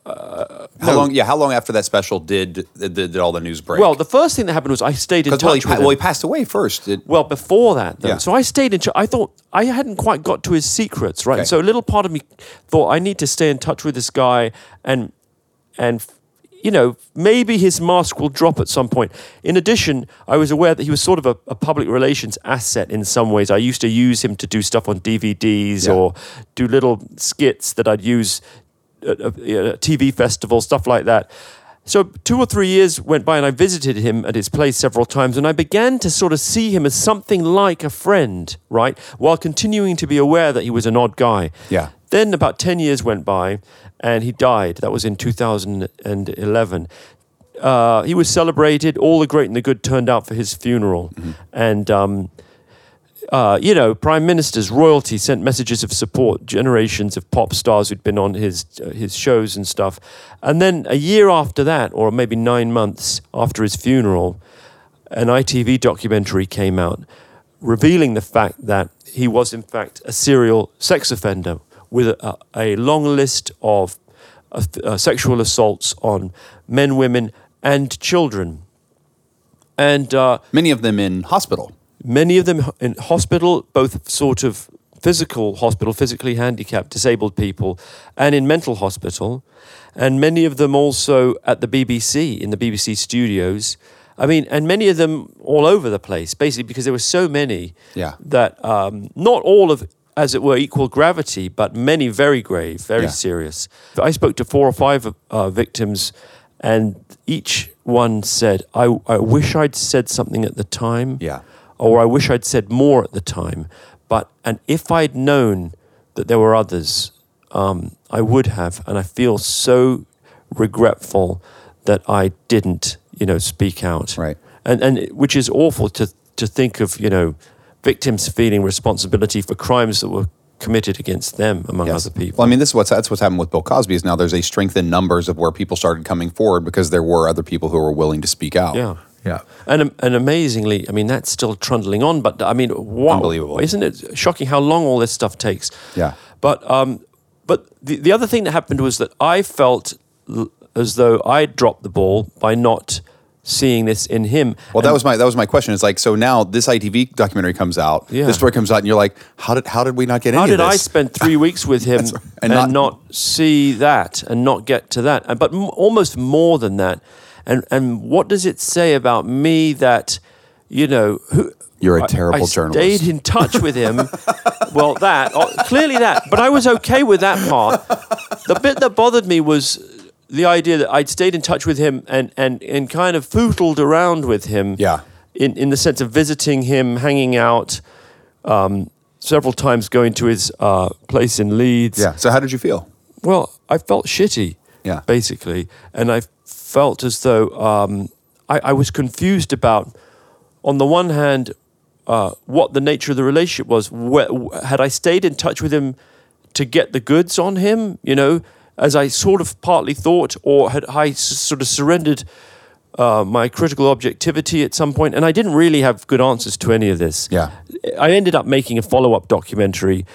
How long? Yeah, how long after that special did did, did all the news break?
well, the first thing that happened was I stayed in touch
well, he,
with him.
well, he passed away first. Did,
Well, before that, though.
Yeah.
So I stayed in. I thought I hadn't quite got to his secrets, right?
Okay.
So a little part of me thought I need to stay in touch with this guy, and and you know maybe his mask will drop at some point. In addition, I was aware that he was sort of a, a public relations asset in some ways. I used to use him to do stuff on DVDs
Yeah.
or do little skits that I'd use at, at, at TV festivals, stuff like that. So two or three years went by, and I visited him at his place several times, and I began to sort of see him as something like a friend, right? While continuing to be aware that he was an odd guy.
Yeah.
Then about ten years went by, and he died. That was in 2011. Uh, he was celebrated. All the great and the good turned out for his funeral, and. Um, uh, you know, prime ministers, royalty sent messages of support. Generations of pop stars who'd been on his uh, his shows and stuff, and then a year after that, or maybe nine months after his funeral, an ITV documentary came out, revealing the fact that he was in fact a serial sex offender with a, a long list of uh, uh, sexual assaults on men, women, and children, and. Uh,
many of them in hospital.
Many of them in hospital, both sort of physical hospital, physically handicapped, disabled people, and in mental hospital, and many of them also at the BBC, in the BBC studios. I mean, and many of them all over the place, basically because there were so many
Yeah.
that um, not all of, as it were, equal gravity, but many very grave, very
Yeah.
serious. I spoke to four or five uh, victims, and each one said, I, I wish I'd said something at the time
Yeah.
Or I wish I'd said more at the time. But and if I'd known that there were others, um, I would have. And I feel so regretful that I didn't, you know, speak out.
Right.
And and which is awful to to think of, you know, victims feeling responsibility for crimes that were committed against them, among
Yes.
other people.
Well, I mean, this is what's that's what's happened with Bill Cosby is now there's a strength in numbers of where people started coming forward because there were other people who were willing to speak out.
yeah.
Yeah.
And and amazingly, I mean that's still trundling on. But I mean, wow,
Unbelievable.
isn't it shocking how long all this stuff takes?
Yeah.
But um, but the the other thing that happened was that I felt l- as though I dropped the ball by not seeing this in him.
Well, that was my that was my question. It's like so now this ITV documentary comes out,
Yeah.
this story comes out, and you're like, how did how did we not get
How did I spend three <laughs> weeks with him and,
And
not,
not-
see that and not get to that? And, but m- almost more than that. And and what does it say about me that, you know, who,
You're a terrible
I
journalist.
stayed in touch with him. <laughs> well, that oh, clearly that, but I was okay with that part. The bit that bothered me was the idea that I'd stayed in touch with him and and and kind of footled around with him.
Yeah.
In in the sense of visiting him, hanging out, um, several times going to his uh, place in Leeds.
Yeah. So how did you feel?
Well, I felt shitty.
Yeah.
Basically, and I felt as though um, I, I was confused about, on the one hand, uh, what the nature of the relationship was. Wh- had I stayed in touch with him to get the goods on him, you know, as I sort of partly thought, or had I s- sort of surrendered uh, my critical objectivity at some point. point, and I didn't really have good answers to any of this.
Yeah.
I ended up making a follow up documentary.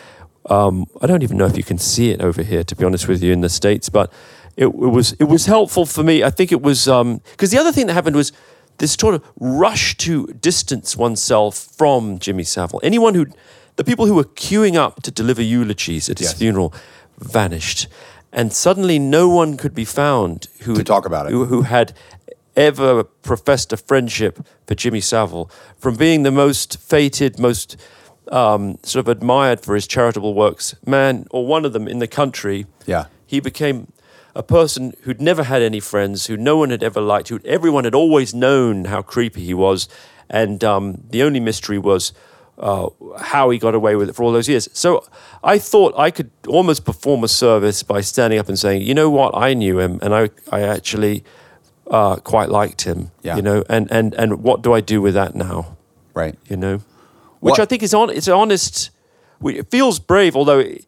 Um, I don't even know if you can see it over here, to be honest with you, in the states, but it, it was it was helpful for me. I think it was because the other thing that happened was this sort of rush to distance oneself from Jimmy Savile. Anyone who, the people who were queuing up to deliver eulogies at his
Yes.
funeral, vanished, and suddenly no one could be found who
To talk about it.
who, who had ever professed a friendship for Jimmy Savile, from being the most fated, most um, sort of admired for his charitable works man, or one of them in the country.
Yeah.
He became a person who'd never had any friends, who no one had ever liked, who everyone had always known how creepy he was, and um, the only mystery was uh, how he got away with it for all those years. So I thought I could almost perform a service by standing up and saying, you know what, I knew him, and I, I actually uh, quite liked him.
Yeah.
You know, and, and and what do I do with that now?
Right.
You know, which
What-
I think is on. It's honest. It feels brave, although it,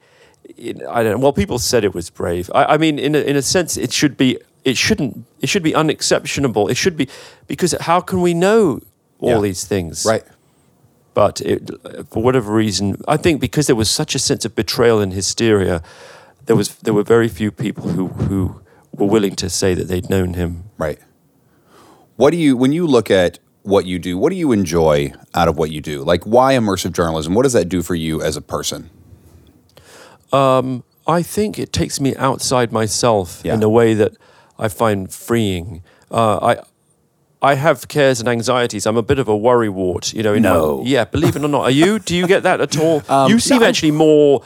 I don't know. Well, people said it was brave. I, I mean, in a, in a sense, it should be. It shouldn't. It should be unexceptionable. It should be because how can we know all
Yeah.
these things?
Right.
But it, for whatever reason, I think because there was such a sense of betrayal and hysteria, there was there were very few people who who were willing to say that they'd known him.
Right. What do you when you look at what you do, what do you enjoy out of what you do? Like why immersive journalism? What does that do for you as a person?
I think it takes me outside myself
Yeah.
in a way that I find freeing. Uh, I I have cares and anxieties. I'm a bit of a worrywart, you know.
No.
my, yeah, believe it or not. Are you? Do you get that at all? <laughs> you seem
Um, no,
actually more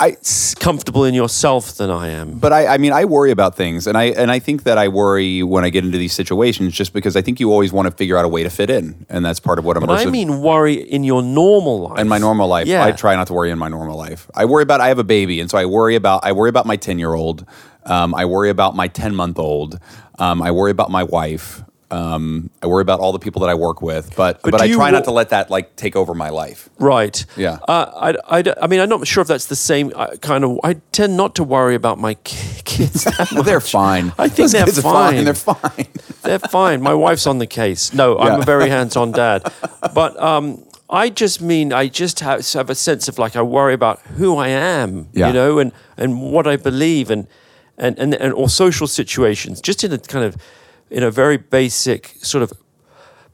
I
comfortable in yourself than I am.
but I, I mean I worry about things and I and I think that I worry when I get into these situations just because I think you always want to figure out a way to fit in. And that's part of what immersive
But I mean worry in your normal life.
in my normal life.
Yeah.
I try not to worry in my normal life. I worry about I have a baby, and so I worry about I worry about my ten year old. Um, I worry about my ten month old. Um, I worry about my wife. Um, I worry about all the people that I work with, but but,
do
I try
wa-
not to let that like take over my life.
Right.
Yeah.
Uh, I, I, I mean, I'm not sure if that's the same uh, kind of. I tend not to worry about my kids.
They're fine.
I think
Those
they're
kids are
fine.
They're fine. <laughs>
They're fine. My wife's on the case. No, I'm a very hands-on <laughs> dad. But um, I just mean I just have, have a sense of like I worry about who I am,
Yeah.
you know, and and what I believe, and and and, and or social situations, just in a kind of in a very basic sort of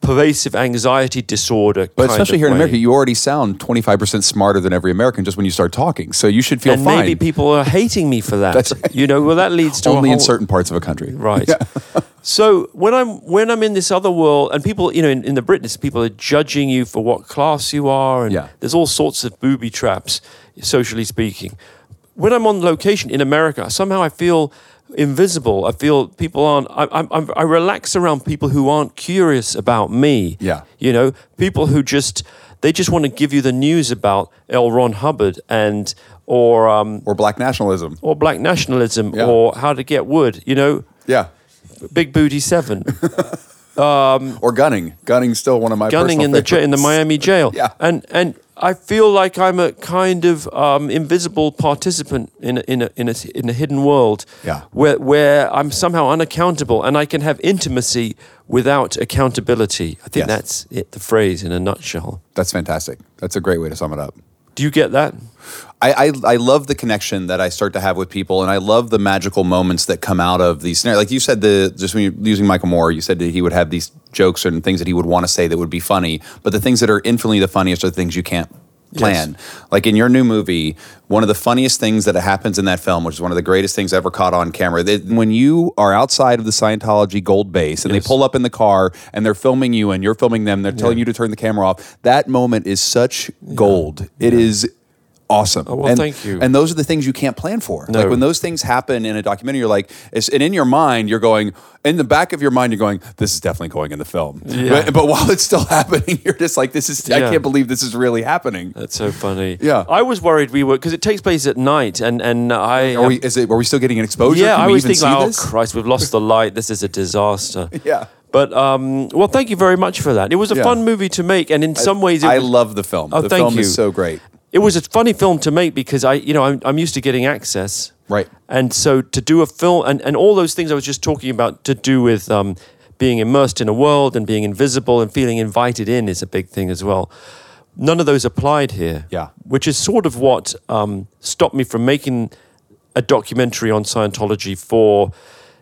pervasive anxiety disorder.
But especially here in. America, you already sound twenty five percent smarter than every American just when you start talking. So you should feel
and
fine.
maybe people are hating me for that.
That's right.
You know, well, that leads to
only in certain parts of a country.
Right. <laughs> so when I'm when I'm in this other world, and people, you know, in, in the British, people are judging you for what class you are, and
Yeah.
there's all sorts of booby traps, socially speaking. When I'm on location in America, somehow I feel invisible. I feel people aren't. I, I'm, I'm, relax around people who aren't curious about me.
Yeah.
You know, people who just they just want to give you the news about L. Ron Hubbard and or um,
Or black nationalism.
or black nationalism
Yeah.
or how to get wood. You know,
Yeah.
Big Booty Seven, <laughs>
Or gunning. Gunning's still one of my
gunning
personal
in the in the. Miami jail. <laughs>
Yeah.
and and I feel like I'm a kind of um, invisible participant in a, in a in a in a hidden world.
Yeah.
where where I'm somehow unaccountable and I can have intimacy without accountability. I think
Yes.
that's it, the phrase in a nutshell.
That's fantastic. That's a great way to sum it up.
Do you get that?
I, I I love the connection that I start to have with people, and I love the magical moments that come out of these scenarios. Like you said, the just when you're using Michael Moore, you said that he would have these jokes and things that he would want to say that would be funny, but the things that are infinitely the funniest are the things you can't plan. Like in your new movie, one of the funniest things that happens in that film, which is one of the greatest things ever caught on camera, that when you are outside of the Scientology gold base and
Yes.
they pull up in the car and they're filming you and you're filming them, they're telling you to turn the camera off. That moment is such gold. It is awesome.
Oh, well,
and,
thank you.
And those are the things you can't plan for.
No.
Like when those things happen in a documentary, you're like, it's, and in your mind, you're going, in the back of your mind, you're going, this is definitely going in the film.
Yeah.
But, but while it's still <laughs> happening, you're just like, this is, I can't believe this is really happening.
That's so funny.
Yeah.
I was worried we were because it takes place at night, and and I
Are we, is it, are we still getting an exposure?
Yeah,
Can
I was thinking,
see
oh
this?
Christ, we've lost the light. This is a disaster. <laughs>
Yeah.
But um, well, thank you very much for that. It was a
Yeah.
fun movie to make, and in some ways, it
I
was,
love the film.
Oh,
the
thank
film
you.
is so great.
It was a funny film to make because I, you know, I'm, I'm used to getting access,
Right.
and so to do a film and, and all those things I was just talking about to do with um, being immersed in a world and being invisible and feeling invited in is a big thing as well. None of those applied here.
Yeah.
Which is sort of what um, stopped me from making a documentary on Scientology for,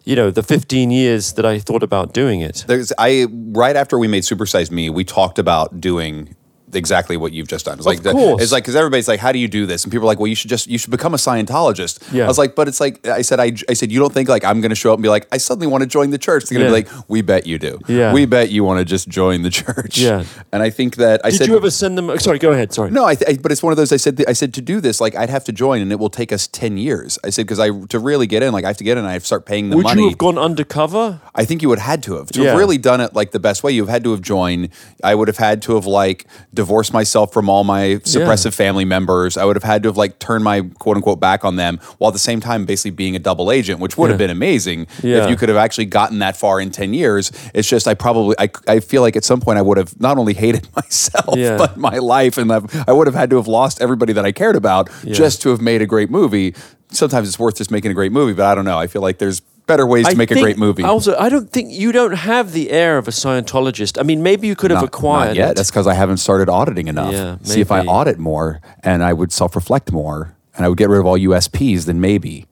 you know, the 15 years that I thought about doing it.
There's I right after we made Super Size Me, we talked about doing exactly what you've just done. It's like the-
course.
it's like because everybody's like, "How do you do this?" And people are like, "Well, you should just you should become a Scientologist."
Yeah.
I was like, "But it's like I said, I, I said you don't think like I'm going to show up and be like, I suddenly want to join the church." They're going to
Yeah.
be like, "We bet you do.
Yeah.
we bet you want to just join the <laughs> church."
Yeah.
and I think that I
Did
said,
you ever send them? Oh, sorry, go ahead. Sorry.
No, I, th- I but it's one of those. I said I said to do this, like I'd have to join, and it will take us ten years. I said because I to really get in, like I have to get in, I have to start paying the
Would
money.
you have gone undercover?
I think you would have had to have to
Yeah.
have really done it like the best way. You've had to have joined. I would have had to have like divorced myself from all my suppressive family members. I would have had to have like turned my quote unquote back on them while at the same time basically being a double agent, which would have been amazing
Yeah.
if you could have actually gotten that far in ten years. It's just I probably I, I feel like at some point I would have not only hated <laughs> myself
Yeah.
but my life, and I've, I would have had to have lost everybody that I cared about just to have made a great movie. Sometimes it's worth just making a great movie, but I don't know. I feel like there's better ways to make a great movie.
Also, I don't think you don't have the air of a Scientologist. I mean, maybe you could have
Not-
acquired
not yet.
it.
That's because I haven't started auditing enough.
Yeah,
See if I audit more and I would self-reflect more and I would get rid of all USPs, then maybe.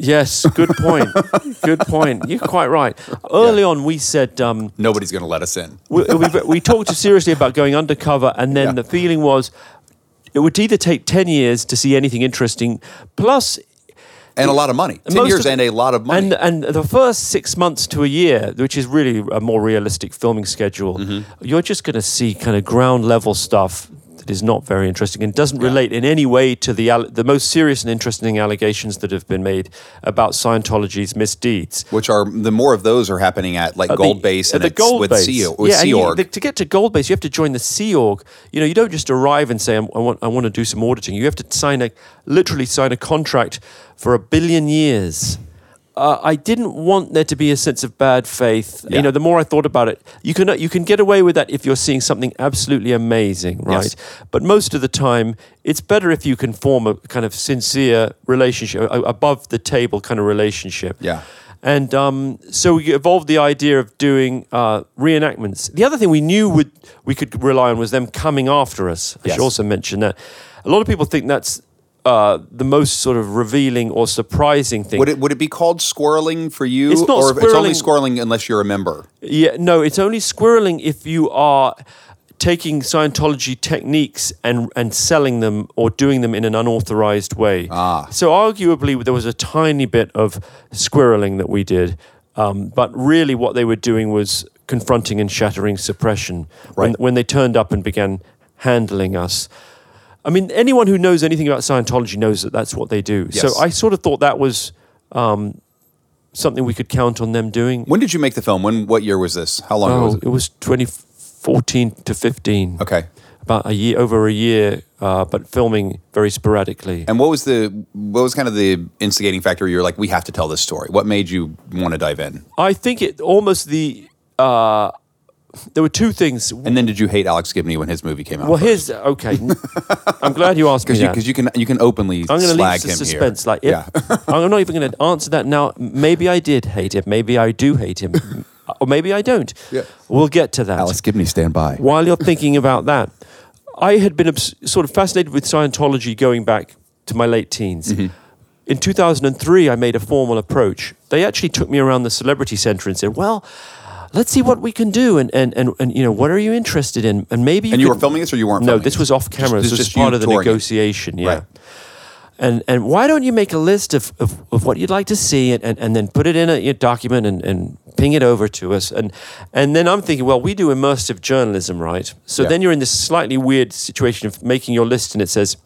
Yes, good point. <laughs> good point. You're quite right. Early on, we said um,
Nobody's going to let us in.
we, we, we talked seriously about going undercover, and then
Yeah.
the feeling was it would either take 10 years to see anything interesting, plus
And a lot of money. 10
Most
years
of-
and a lot of money.
And and the first six months to a year, which is really a more realistic filming schedule,
Mm-hmm.
you're just going to see kind of ground level stuff that is not very interesting and doesn't relate in any way to the the most serious and interesting allegations that have been made about Scientology's misdeeds.
which are the more of those are happening at like
At the-
Gold Base and
the Gold
with
Base.
Sea, with
yeah, and
sea
you-
Org.
the- to get to Gold Base, you have to join the Sea Org. You know, you don't just arrive and say, "I'm- "I want, I want to do some auditing." You have to sign a, literally sign a contract for a billion years. Uh, I didn't want there to be a sense of bad faith.
Yeah.
You know, the more I thought about it, you can you can get away with that if you're seeing something absolutely amazing, right?
Yes.
But most of the time, it's better if you can form a kind of sincere relationship, a- above the table kind of relationship.
Yeah.
And um, so we evolved the idea of doing uh, reenactments. The other thing we knew would we could rely on was them coming after us. I
Yes.
should also mention that. A lot of people think that's uh, the most sort of revealing or surprising thing.
would it would it be called squirreling for you,
It's not
or if it's only
squirreling-
squirreling unless you're a member?
Yeah, no, it's only squirreling if you are taking Scientology techniques and and selling them or doing them in an unauthorized way.
Ah.
So arguably there was a tiny bit of squirreling that we did, um, but really what they were doing was confronting and shattering suppression when, when they turned up and began handling us. I mean, anyone who knows anything about Scientology knows that that's what they do.
Yes.
So I sort of thought that was um, something we could count on them doing.
When did you make the film? When what year was this? How long ago was
Oh,
it?
it was 2014 to 15.
Okay.
About a year, over a year, uh, but filming very sporadically.
And what was the what was kind of the instigating factor? You're like, we have to tell this story. What made you want to dive in?
I think it almost the. Uh, there were two things.
And then did you hate Alex Gibney when his movie came out?
Well, here's okay. <laughs> I'm glad you asked me <laughs>
because you, you can you can openly
I'm going to
slag
leave
him
the suspense.
here.
Like, if,
yeah. <laughs>
I'm not even going to answer that now. Maybe I did hate him. Maybe I do hate him, or maybe I don't.
Yeah.
We'll get to that.
Alex Gibney, stand by.
while you're thinking about that, I had been obs- sort of fascinated with Scientology going back to my late teens.
Mm-hmm.
In 2003, I made a formal approach. They actually took me around the Celebrity Center and said, "Well, let's see what we can do, and and and, and you know, what are you interested in? And maybe you
And you
could-
were filming this, or you weren't?
No,
filming
this
it?
was off camera.
Just-
this was part of the
touring it.
negotiation. Yeah.
Right.
And and why don't you make a list of, of, of what you'd like to see and, and, and then put it in a your document and, and ping it over to us and and then I'm thinking well we do immersive journalism right so
Yeah.
then you're in this slightly weird situation of making your list and it says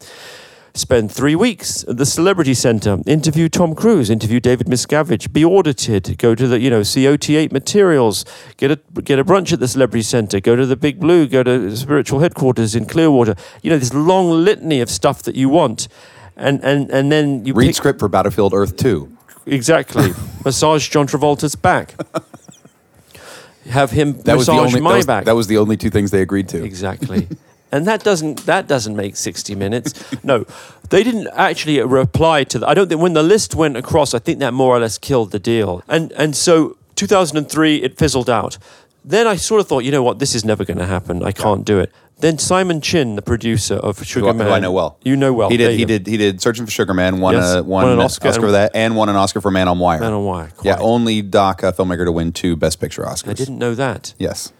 spend three weeks at the celebrity center interview tom cruise interview david miscavige be audited go to the you know see ot8 materials get a get a brunch at the celebrity center go to the big blue go to spiritual headquarters in clearwater you know this long litany of stuff that you want and and and then you
Read
pick,
script for Battlefield Earth Two.
exactly <laughs> massage john travolta's back have him
That was the
massage
only
my
that was,
back
that was the only two things they agreed to.
Exactly. <laughs> and that doesn't that doesn't make 60 minutes. <laughs> No. They didn't actually reply to that. I don't think when the list went across, I think that more or less killed the deal. And and so 2003, it fizzled out. Then I sort of thought, you know what, this is never going to happen. I can't do it. Then Simon Chinn, the producer of Sugar
Who, who
Man,
I know well.
You know well.
He did. He
go.
did. He did. Searching for Sugar Man. Won
Yes.
a won,
Won an Oscar
Oscar, for that, and won an Oscar for Man on Wire.
Man on Wire.
Yeah, only doc uh, filmmaker to win two Best Picture Oscars.
I didn't know that.
Yes.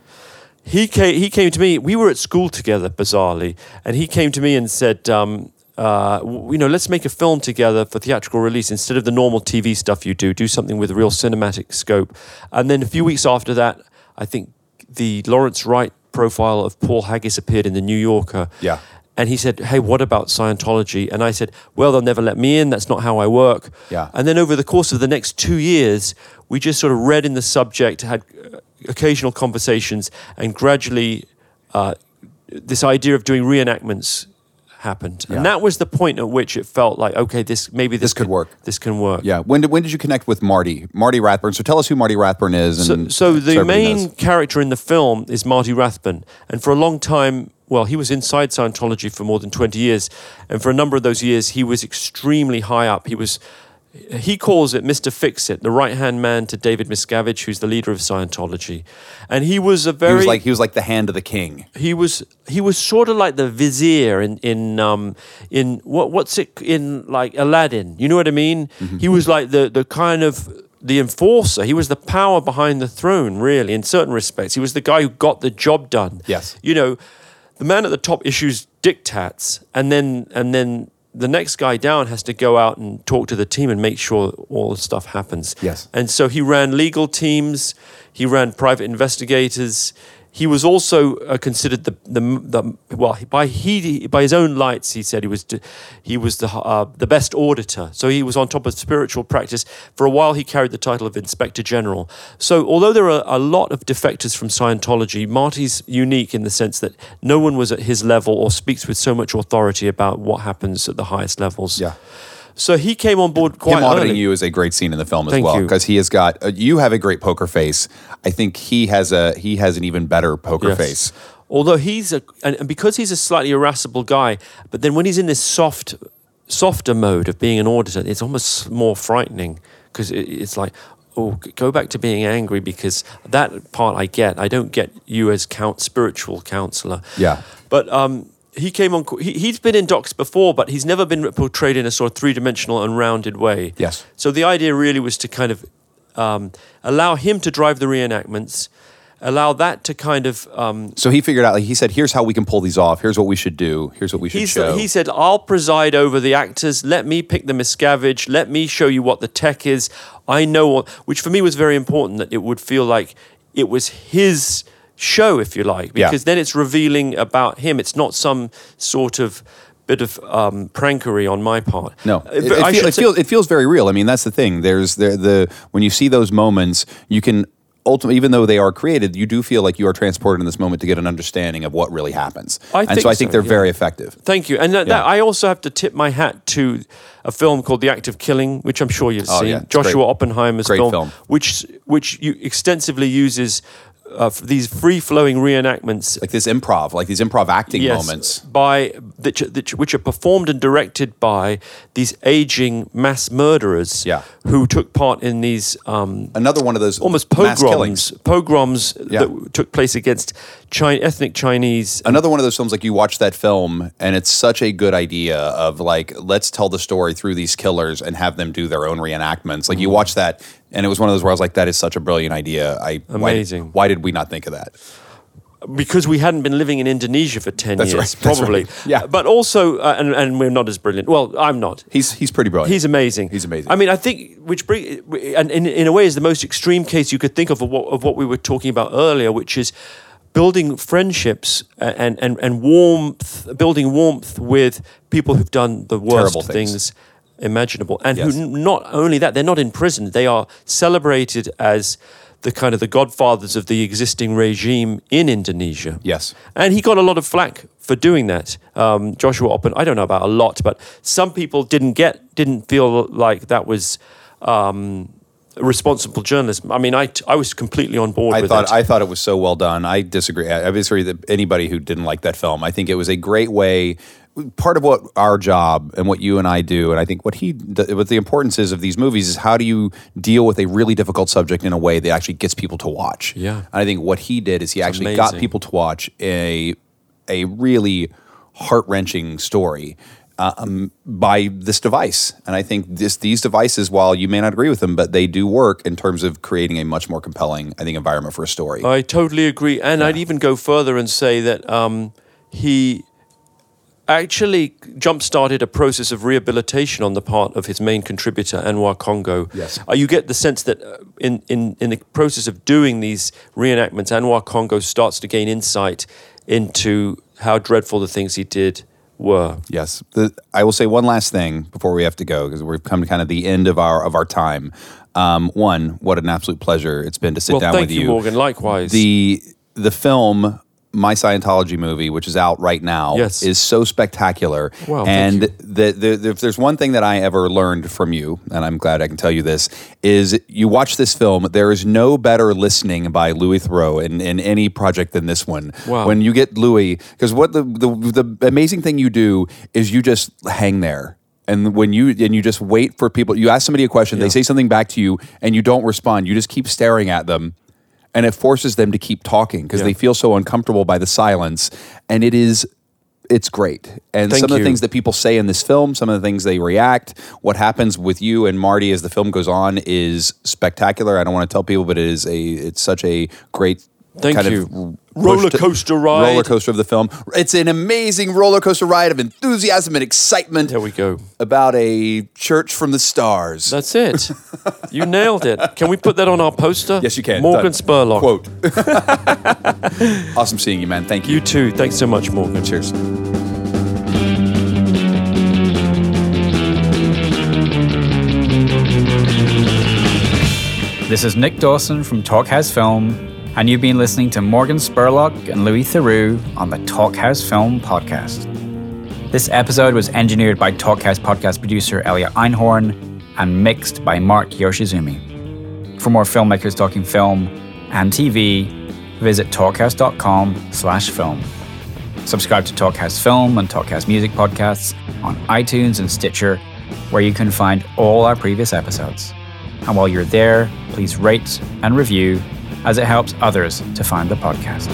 He came, he came to me. We were at school together, bizarrely, and he came to me and said, um, uh, "You know, let's make a film together for theatrical release instead of the normal TV stuff you do. Do something with real cinematic scope." And then a few weeks after that, I think the Lawrence Wright profile of Paul Haggis appeared in the New Yorker.
Yeah.
And he said, "Hey, what about Scientology?" And I said, "Well, they'll never let me in. That's not how I work."
Yeah.
And then over the course of the next two years, we just sort of read in the subject, had occasional conversations, and gradually uh, this idea of doing reenactments happened.
Yeah.
And that was the point at which it felt like, okay, this maybe this,
This could work.
This can work.
Yeah. When did when did you connect with Marty? Marty Rathbun. So tell us who Marty Rathbun is.
So,
And
so the main
knows.
character in the film is Marty Rathbun, and for a long time, well, he was inside Scientology for more than twenty years, and for a number of those years, he was extremely high up. He was, he calls it Mister Fix It, the right hand man to David Miscavige, who's the leader of Scientology, and he was a very
He was like he was like the hand of the king.
he was he was sort of like the vizier in in um in what what's it in like Aladdin. You know what I mean?
Mm-hmm.
He was like the the kind of the enforcer. He was the power behind the throne, really, in certain respects. He was the guy who got the job done.
Yes.
You know, the man at the top issues diktats, and then and then the next guy down has to go out and talk to the team and make sure all the stuff happens.
Yes.
And so he ran legal teams, he ran private investigators. He was also uh, considered the, the the well by he by his own lights he said he was he was the uh, the best auditor. So he was on top of spiritual practice. For a while he carried the title of inspector general. So although there are a lot of defectors from Scientology Marty's unique in the sense that no one was at his level or speaks with so much authority about what happens at the highest levels.
Yeah.
So he came on board quite
Him auditing
early.
you is a great scene in the film as
Thank
well
you.
because he has got uh, you have a great poker face. I think he has a he has an even better poker
Yes.
face.
Although he's a, and and because he's a slightly irascible guy, but then when he's in this soft, softer mode of being an auditor, it's almost more frightening because it, it's like, oh, go back to being angry because that part I get. I don't get you as count spiritual counselor.
Yeah.
But um, he came on. He, he's been in docs before, but he's never been portrayed in a sort of three dimensional and rounded way.
Yes.
So the idea really was to kind of um, allow him to drive the reenactments, allow that to kind of um,
So he figured out like he said, here's how we can pull these off. Here's what we should do. Here's what we should
He's,
show.
he said, I'll preside over the actors. Let me pick the miscavige. Let me show you what the tech is. I know what, which for me was very important that it would feel like it was his show, if you like,
Yeah.
because then it's revealing about him. It's not some sort of bit of um, prankery on my part.
No,
Uh,
it, it feel- it it feels very real. I mean, that's the thing. There's the the when you see those moments, you can ultimately, even though they are created, you do feel like you are transported in this moment to get an understanding of what really happens.
I
and
think
so I think
so,
they're
yeah.
very effective.
Thank you. And that,
Yeah.
that, I also have to tip my hat to a film called The Act of Killing, which I'm sure you've
Oh,
seen.
yeah,
Joshua
great.
Oppenheimer's
Great
film,
film.
which which you extensively uses uh, these free flowing reenactments.
Like this improv, like these improv acting
Yes,
moments.
by which are performed and directed by these aging mass murderers
Yeah.
who took part in these um,
Another one of those
almost pogroms pogroms
Yeah.
that took place against Chi- ethnic Chinese
Another one of those films, like you watch that film, and it's such a good idea of like, let's tell the story through these killers and have them do their own reenactments. Like you
Mm-hmm.
watch that, and it was one of those where I was like, that is such a brilliant idea. I why did-
Amazing.
Why did, we not think of that?
because we hadn't been living in Indonesia for 10
That's
years,
right, <laughs>
probably.
right. Yeah.
But also, uh, and, and we're not as brilliant. Well, I'm not.
He's he's pretty brilliant.
He's amazing.
He's amazing.
I mean, I think, which bring, and in, in a way is the most extreme case you could think of of what, of what we were talking about earlier, which is building friendships and, and, and warmth, building warmth with people who've done the worst
Terrible things.
things imaginable. And
Yes.
who not only that, they're not in prison, they are celebrated as the kind of the godfathers of the existing regime in Indonesia.
Yes.
And he got a lot of flack for doing that. Um, Joshua Oppen, I don't know about a lot, but some people didn't get, didn't feel like that was um, responsible journalism. I mean, I, I was completely on board
I
with
thought
it.
I thought it was so well done. I disagree. I I disagree that anybody who didn't like that film. I think it was a great way part of what our job and what you and I do, and I think what he, what the importance is of these movies is how do you deal with a really difficult subject in a way that actually gets people to watch.
Yeah.
and I think what he did is he actually got people to watch a a really heart wrenching story. Um, by this device, and I think this these devices, while you may not agree with them, but they do work in terms of creating a much more compelling, I think, environment for a story.
I totally agree, and I'd even go further and say that um, he actually jump-started a process of rehabilitation on the part of his main contributor, Anwar Congo.
Yes.
Uh, you get the sense that uh, in, in, in the process of doing these reenactments, Anwar Congo starts to gain insight into how dreadful the things he did were.
Yes. The, I will say one last thing before we have to go because we've come to kind of the end of our of our time. Um, one, what an absolute pleasure it's been to sit
Well,
down with
you,
you.
Morgan. Likewise.
The the film my Scientology movie, which is out right now,
Yes.
is so spectacular.
Wow,
and the, the, the, if there's one thing that I ever learned from you, and I'm glad I can tell you this, is you watch this film. There is no better listening by Louis Theroux in, in any project than this one.
Wow.
When you get Louis, because what the, the the amazing thing you do is you just hang there. And when you and you just wait for people, you ask somebody a question, they say something back to you, and you don't respond. You just keep staring at them, and it forces them to keep talking because
Yeah.
they feel so uncomfortable by the silence. And it is, it's great. And
Thank
some of the
you.
things that people say in this film, some of the things they react, what happens with you and Marty as the film goes on is spectacular. I don't want to tell people, but it is a, it's such a great.
Thank
kind
you.
Of
Roller coaster ride.
roller coaster of the film. It's an amazing roller coaster ride of enthusiasm and excitement
there we go.
about a church from the stars.
That's it. <laughs> you nailed it. Can we put that on our poster?
yes, you can.
Morgan
Done.
Spurlock.
Quote. <laughs> <laughs> awesome seeing you, man. Thank you.
You too. Thanks so much, Morgan.
Cheers.
This is Nick Dawson from Talkhouse Film, and you've been listening to Morgan Spurlock and Louis Theroux on the Talkhouse Film podcast. This episode was engineered by Talkhouse podcast producer Elliot Einhorn and mixed by Mark Yoshizumi. For more filmmakers talking film and TV, visit talkhouse.com slash film. Subscribe to Talkhouse Film and Talkhouse Music podcasts on iTunes and Stitcher, where you can find all our previous episodes. And while you're there, please rate and review as it helps others to find the podcast.